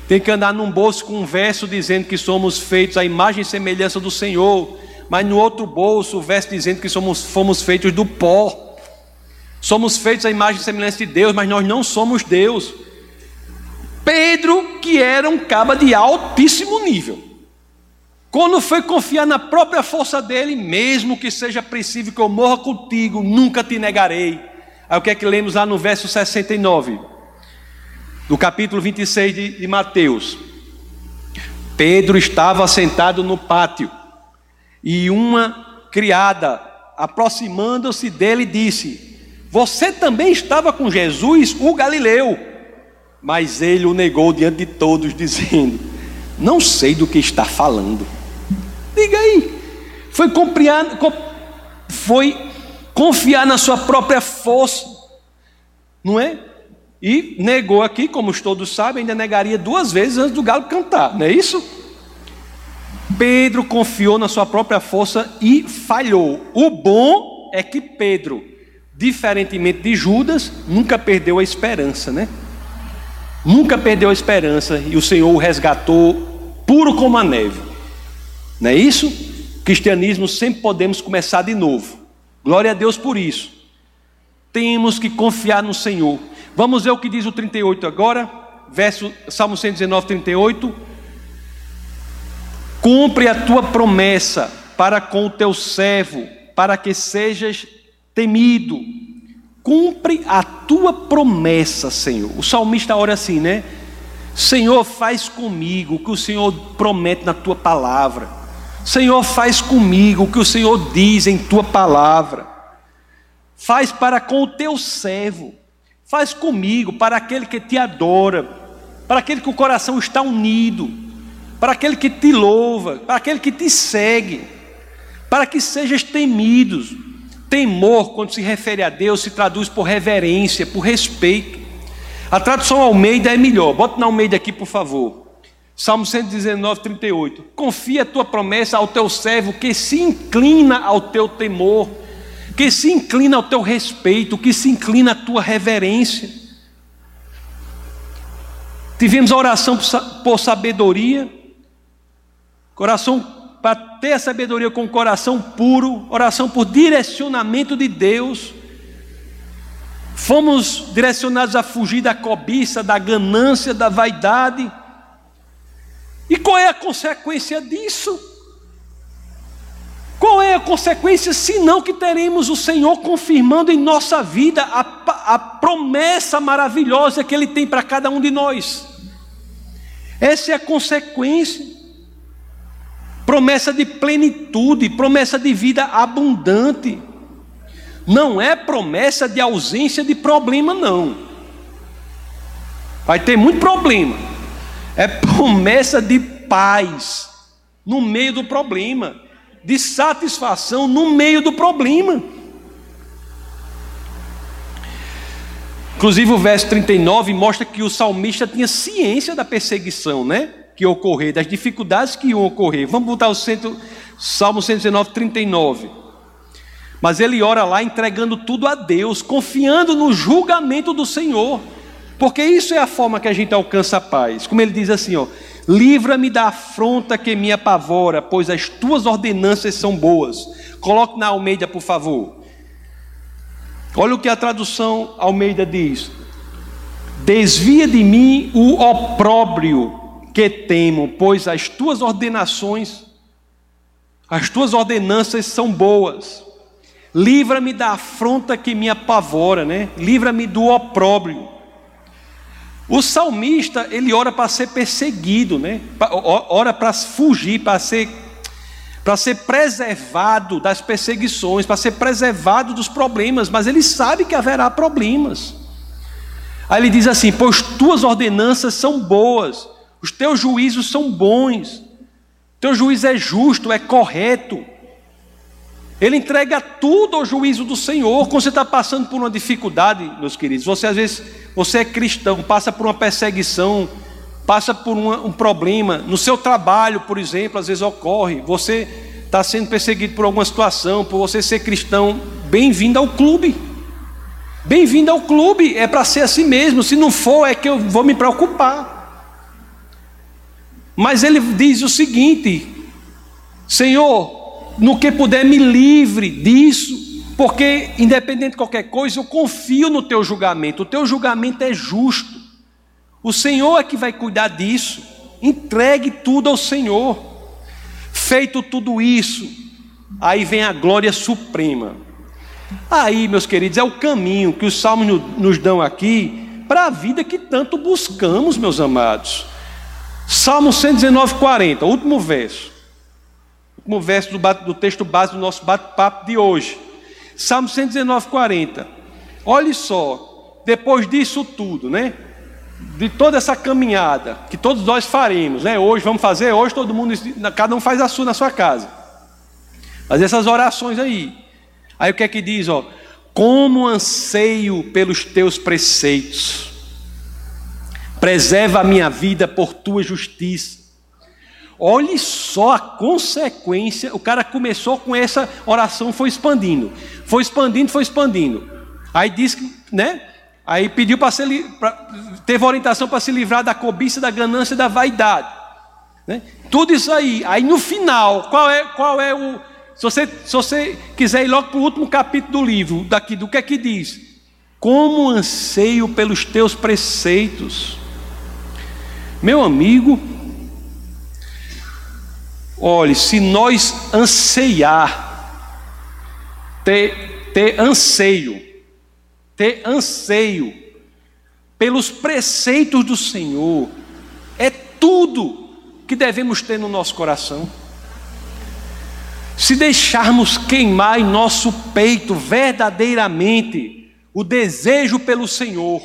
tem que andar num bolso com um verso dizendo que somos feitos à imagem e semelhança do Senhor, mas no outro bolso o verso dizendo que somos, fomos feitos do pó. Somos feitos à imagem e semelhança de Deus, mas nós não somos Deus. Pedro, que era um caba de altíssimo nível, quando foi confiar na própria força dele, mesmo que seja preciso que eu morra contigo, nunca te negarei. Aí o que é que lemos lá no verso 69? do capítulo 26 de, de Mateus. Pedro estava sentado no pátio e uma criada, aproximando-se dele, disse: Você também estava com Jesus, o Galileu. Mas ele o negou diante de todos, dizendo: Não sei do que está falando. Diga aí. Foi, compriar, foi confiar na sua própria força, não é? E negou aqui, como todos sabem, ainda negaria duas vezes antes do galo cantar, não é isso? Pedro confiou na sua própria força e falhou. O bom é que Pedro, diferentemente de Judas, nunca perdeu a esperança, né? Nunca perdeu a esperança e o Senhor o resgatou puro como a neve. Não é isso? Cristianismo sempre podemos começar de novo. Glória a Deus por isso. Temos que confiar no Senhor. Vamos ver o que diz o 38 agora, verso Salmo 119, 38. Cumpre a tua promessa para com o teu servo, para que sejas temido. Cumpre a tua promessa, Senhor. O salmista ora assim, né? Senhor, faz comigo o que o Senhor promete na tua palavra. Senhor, faz comigo o que o Senhor diz em tua palavra. Faz para com o teu servo. Faz comigo, para aquele que te adora, para aquele que o coração está unido, para aquele que te louva, para aquele que te segue, para que sejas temidos. Temor, quando se refere a Deus, se traduz por reverência, por respeito. A tradução Almeida é melhor. Bota na Almeida aqui, por favor. Salmo 119, 38. Confia a tua promessa ao teu servo que se inclina ao teu temor que se inclina ao teu respeito, que se inclina à tua reverência. Tivemos a oração por sabedoria, coração ter sabedoria com o coração puro, oração por direcionamento de Deus. Fomos direcionados a fugir da cobiça, da ganância, da vaidade. E qual é a consequência disso? Qual é a consequência, senão que teremos o Senhor confirmando em nossa vida a, a promessa maravilhosa que Ele tem para cada um de nós? Essa é a consequência. Promessa de plenitude, promessa de vida abundante. Não é promessa de ausência de problema, não. Vai ter muito problema. É promessa de paz no meio do problema de satisfação no meio do problema. Inclusive o verso 39 mostra que o salmista tinha ciência da perseguição, né? Que ocorrer, das dificuldades que iam ocorrer. Vamos botar o centro, Salmo 119, 39. Mas ele ora lá entregando tudo a Deus, confiando no julgamento do Senhor. Porque isso é a forma que a gente alcança a paz. Como ele diz assim, ó: Livra-me da afronta que me apavora, pois as tuas ordenanças são boas. Coloque na Almeida, por favor. Olha o que a tradução Almeida diz: Desvia de mim o opróbrio que temo, pois as tuas ordenações, as tuas ordenanças são boas. Livra-me da afronta que me apavora, né? Livra-me do opróbrio. O salmista, ele ora para ser perseguido, né? Ora para fugir, para ser para ser preservado das perseguições, para ser preservado dos problemas, mas ele sabe que haverá problemas. Aí ele diz assim: Pois tuas ordenanças são boas, os teus juízos são bons, teu juízo é justo, é correto. Ele entrega tudo ao juízo do Senhor. Quando você está passando por uma dificuldade, meus queridos, você às vezes, você é cristão, passa por uma perseguição, passa por uma, um problema, no seu trabalho, por exemplo, às vezes ocorre, você está sendo perseguido por alguma situação, por você ser cristão, bem-vindo ao clube. Bem-vindo ao clube, é para ser assim mesmo. Se não for, é que eu vou me preocupar. Mas ele diz o seguinte: Senhor, no que puder, me livre disso, porque, independente de qualquer coisa, eu confio no teu julgamento, o teu julgamento é justo, o Senhor é que vai cuidar disso, entregue tudo ao Senhor. Feito tudo isso, aí vem a glória suprema. Aí, meus queridos, é o caminho que os salmos nos dão aqui para a vida que tanto buscamos, meus amados. Salmo 119, 40, último verso último verso do, do texto base do nosso bate-papo de hoje. Salmo 119, 40. Olhe só, depois disso tudo, né? De toda essa caminhada que todos nós faremos, né? Hoje vamos fazer, hoje todo mundo, cada um faz a sua na sua casa. Mas essas orações aí. Aí o que é que diz, ó? Como anseio pelos teus preceitos. Preserva a minha vida por tua justiça. Olhe só a consequência. O cara começou com essa oração, foi expandindo, foi expandindo, foi expandindo. Aí disse né? Aí pediu para ser, pra, teve orientação para se livrar da cobiça, da ganância, da vaidade. Né? Tudo isso aí. Aí no final, qual é, qual é o. Se você, se você quiser ir logo para o último capítulo do livro, daqui, do que é que diz? Como anseio pelos teus preceitos. Meu amigo, Olhe, se nós anseiar, ter, ter anseio, ter anseio pelos preceitos do Senhor, é tudo que devemos ter no nosso coração. Se deixarmos queimar em nosso peito verdadeiramente o desejo pelo Senhor,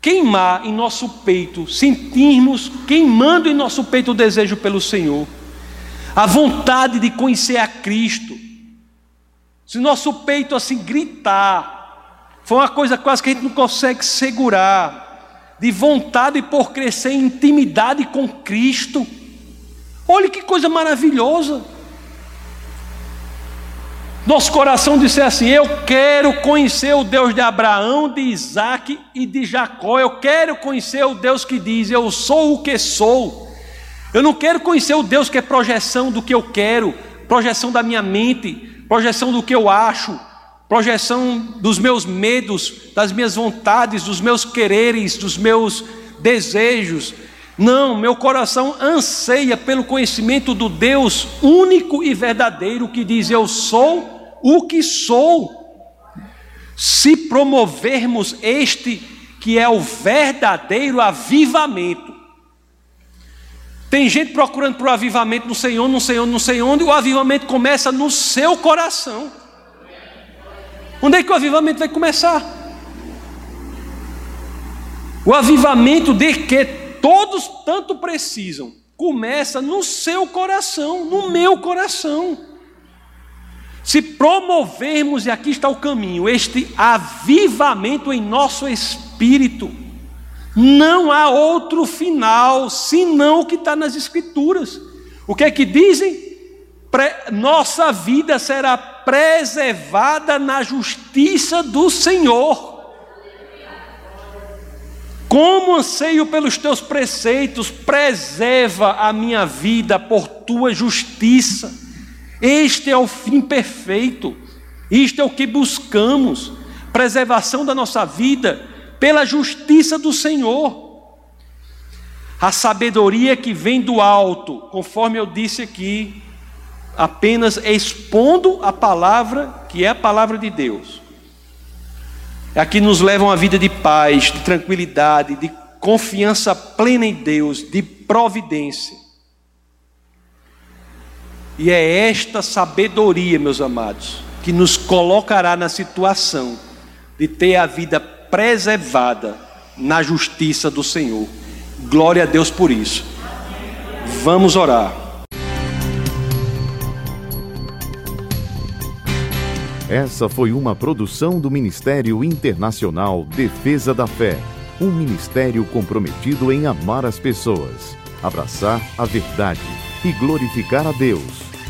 queimar em nosso peito, sentirmos queimando em nosso peito o desejo pelo Senhor, a vontade de conhecer a Cristo. Se nosso peito assim gritar, foi uma coisa quase que a gente não consegue segurar, de vontade por crescer em intimidade com Cristo. Olha que coisa maravilhosa. Nosso coração disser assim: Eu quero conhecer o Deus de Abraão, de Isaac e de Jacó. Eu quero conhecer o Deus que diz: Eu sou o que sou. Eu não quero conhecer o Deus que é projeção do que eu quero, projeção da minha mente, projeção do que eu acho, projeção dos meus medos, das minhas vontades, dos meus quereres, dos meus desejos. Não, meu coração anseia pelo conhecimento do Deus único e verdadeiro que diz: Eu sou o que sou. Se promovermos este que é o verdadeiro avivamento, tem gente procurando para o avivamento, onde, não sei onde, não sei onde, e o avivamento começa no seu coração. Onde é que o avivamento vai começar? O avivamento de que todos tanto precisam começa no seu coração, no meu coração. Se promovermos, e aqui está o caminho, este avivamento em nosso espírito, não há outro final senão o que está nas Escrituras. O que é que dizem? Nossa vida será preservada na justiça do Senhor. Como anseio pelos teus preceitos, preserva a minha vida por tua justiça. Este é o fim perfeito, isto é o que buscamos: preservação da nossa vida pela justiça do Senhor. A sabedoria que vem do alto, conforme eu disse aqui, apenas expondo a palavra que é a palavra de Deus. É a que nos leva a uma vida de paz, de tranquilidade, de confiança plena em Deus, de providência. E é esta sabedoria, meus amados, que nos colocará na situação de ter a vida preservada na justiça do Senhor. Glória a Deus por isso. Vamos orar. Essa foi uma produção do Ministério Internacional Defesa da Fé, um ministério comprometido em amar as pessoas, abraçar a verdade e glorificar a Deus.